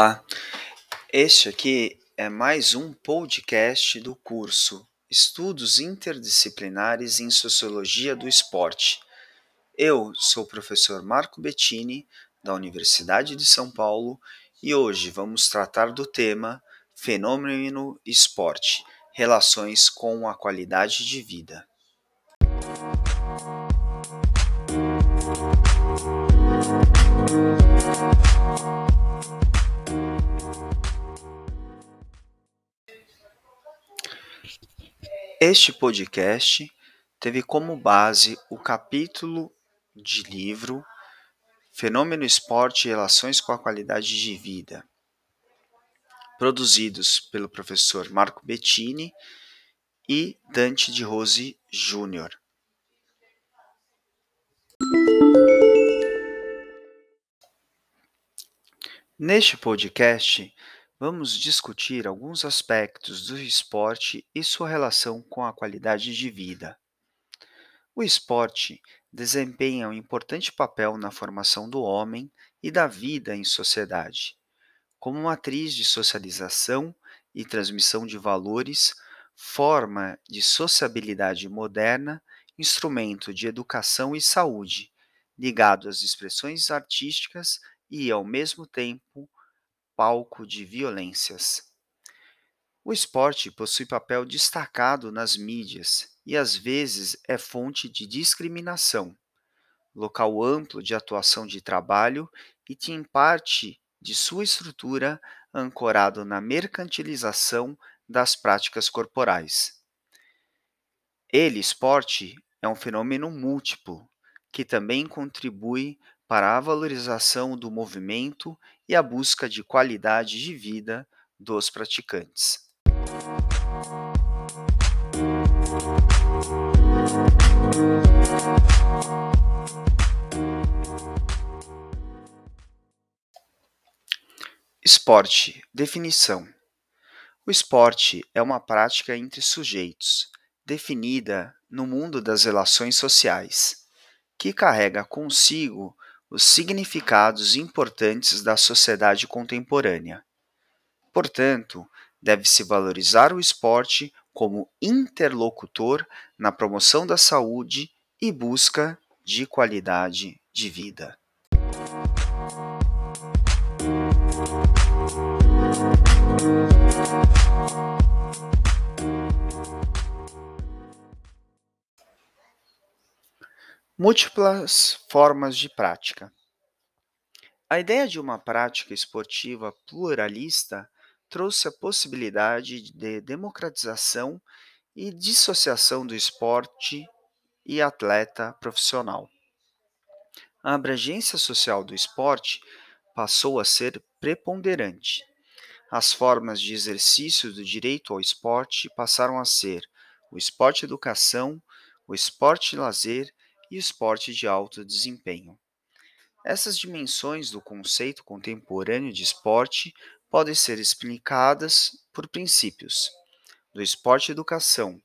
Olá, este aqui é mais um podcast do curso Estudos Interdisciplinares em Sociologia do Esporte. Eu sou o professor Marco Bettini, da Universidade de São Paulo, e hoje vamos tratar do tema Fenômeno Esporte Relações com a Qualidade de Vida. Este podcast teve como base o capítulo de livro Fenômeno Esporte e Relações com a Qualidade de Vida, produzidos pelo professor Marco Bettini e Dante de Rose Júnior. Neste podcast, vamos discutir alguns aspectos do esporte e sua relação com a qualidade de vida. O esporte desempenha um importante papel na formação do homem e da vida em sociedade, como matriz de socialização e transmissão de valores, forma de sociabilidade moderna, instrumento de educação e saúde, ligado às expressões artísticas e, ao mesmo tempo, palco de violências. O esporte possui papel destacado nas mídias e às vezes é fonte de discriminação, local amplo de atuação de trabalho e tem parte de sua estrutura ancorado na mercantilização das práticas corporais. Ele, esporte, é um fenômeno múltiplo que também contribui para a valorização do movimento e a busca de qualidade de vida dos praticantes. Esporte. Definição: O esporte é uma prática entre sujeitos, definida no mundo das relações sociais, que carrega consigo os significados importantes da sociedade contemporânea. Portanto, deve-se valorizar o esporte como interlocutor na promoção da saúde e busca de qualidade de vida. Múltiplas formas de prática. A ideia de uma prática esportiva pluralista trouxe a possibilidade de democratização e dissociação do esporte e atleta profissional. A abrangência social do esporte passou a ser preponderante. As formas de exercício do direito ao esporte passaram a ser o esporte educação, o esporte lazer e esporte de alto desempenho. Essas dimensões do conceito contemporâneo de esporte podem ser explicadas por princípios do esporte educação,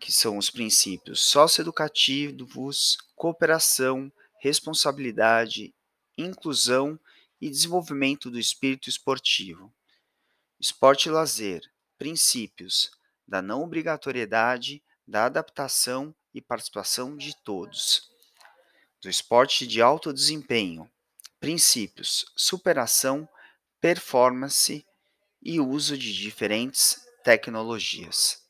que são os princípios socioeducativos, cooperação, responsabilidade, inclusão e desenvolvimento do espírito esportivo. Esporte e lazer, princípios da não obrigatoriedade, da adaptação e participação de todos. Do esporte de alto desempenho, princípios, superação, performance e uso de diferentes tecnologias.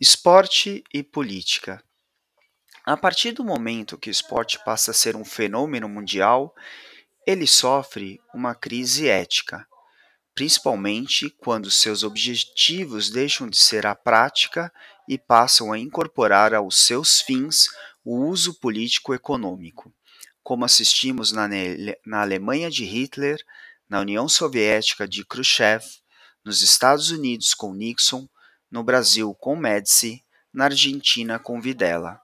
Esporte e política. A partir do momento que o esporte passa a ser um fenômeno mundial, ele sofre uma crise ética, principalmente quando seus objetivos deixam de ser a prática e passam a incorporar aos seus fins o uso político-econômico, como assistimos na, na Alemanha de Hitler, na União Soviética de Khrushchev, nos Estados Unidos com Nixon, no Brasil com Médici, na Argentina com Videla.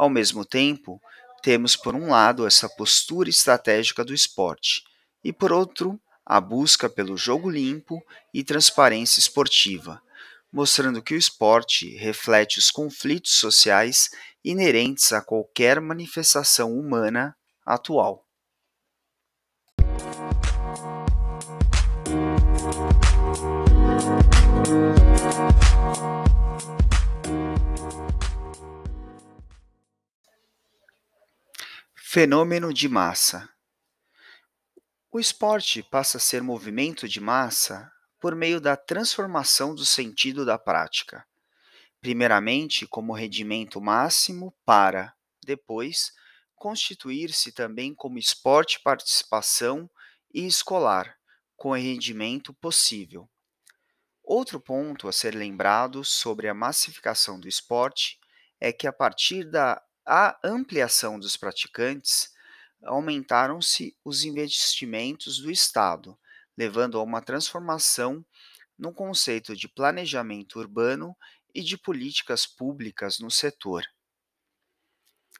Ao mesmo tempo, temos por um lado essa postura estratégica do esporte e por outro a busca pelo jogo limpo e transparência esportiva, mostrando que o esporte reflete os conflitos sociais inerentes a qualquer manifestação humana atual. Fenômeno de massa. O esporte passa a ser movimento de massa por meio da transformação do sentido da prática. Primeiramente, como rendimento máximo, para, depois, constituir-se também como esporte participação e escolar, com rendimento possível. Outro ponto a ser lembrado sobre a massificação do esporte é que, a partir da a ampliação dos praticantes, aumentaram-se os investimentos do Estado, levando a uma transformação no conceito de planejamento urbano e de políticas públicas no setor.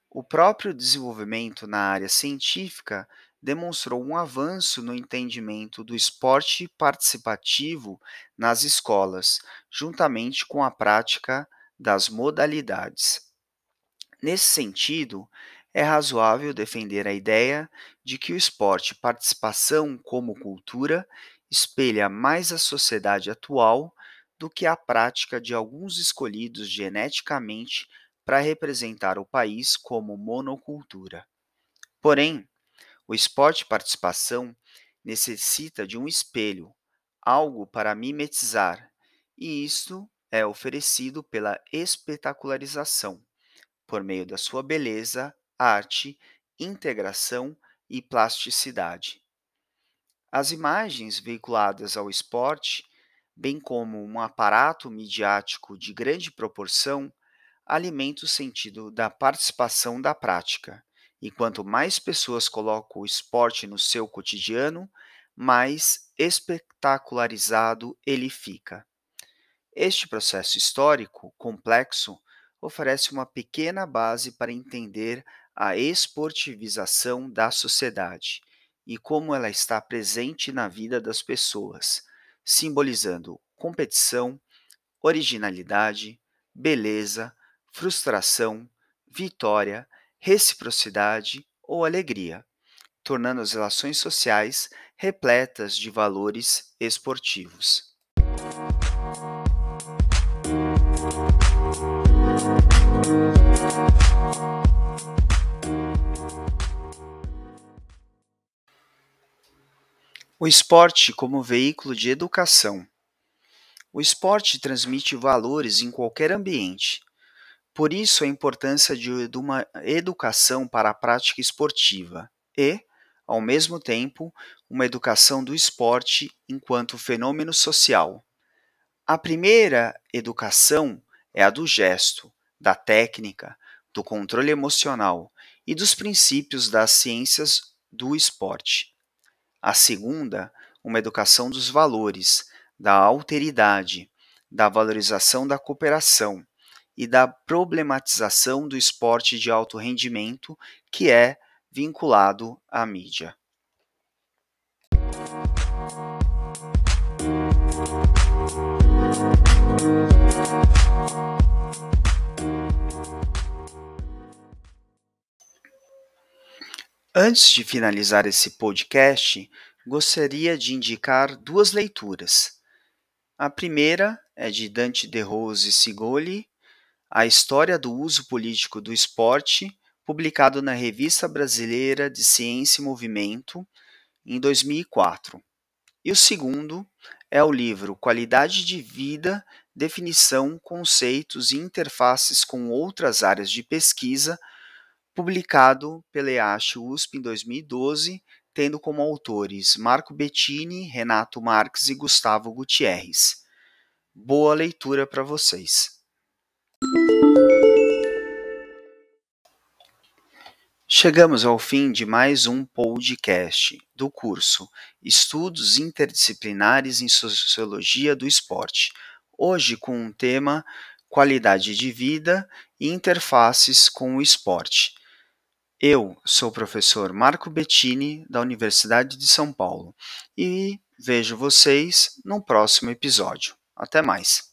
O próprio desenvolvimento na área científica demonstrou um avanço no entendimento do esporte participativo nas escolas, juntamente com a prática das modalidades. Nesse sentido, é razoável defender a ideia de que o esporte participação como cultura espelha mais a sociedade atual do que a prática de alguns escolhidos geneticamente para representar o país como monocultura. Porém, o esporte participação necessita de um espelho, algo para mimetizar, e isto é oferecido pela espetacularização por meio da sua beleza, arte, integração e plasticidade. As imagens veiculadas ao esporte, bem como um aparato midiático de grande proporção, alimentam o sentido da participação da prática. E quanto mais pessoas colocam o esporte no seu cotidiano, mais espetacularizado ele fica. Este processo histórico complexo oferece uma pequena base para entender a esportivização da sociedade e como ela está presente na vida das pessoas, simbolizando competição, originalidade, beleza, frustração, vitória, reciprocidade ou alegria, tornando as relações sociais repletas de valores esportivos. O esporte como veículo de educação. O esporte transmite valores em qualquer ambiente. Por isso, a importância de, uma educação para a prática esportiva e, ao mesmo tempo, uma educação do esporte enquanto fenômeno social. A primeira educação é a do gesto, da técnica, do controle emocional e dos princípios das ciências do esporte. A segunda, uma educação dos valores, da alteridade, da valorização da cooperação e da problematização do esporte de alto rendimento que é vinculado à mídia. Antes de finalizar esse podcast, gostaria de indicar duas leituras. A primeira é de Dante de Rose Sigoli, A História do Uso Político do Esporte, publicado na Revista Brasileira de Ciência e Movimento, em 2004. E o segundo é o livro Qualidade de Vida, Definição, Conceitos e Interfaces com Outras Áreas de Pesquisa, publicado pela EASH USP em 2012, tendo como autores Marco Bettini, Renato Marques e Gustavo Gutierrez. Boa leitura para vocês. Chegamos ao fim de mais um podcast do curso Estudos Interdisciplinares em Sociologia do Esporte. Hoje com o tema Qualidade de Vida e Interfaces com o Esporte. Eu sou o professor Marco Bettini, da Universidade de São Paulo, e vejo vocês no próximo episódio. Até mais!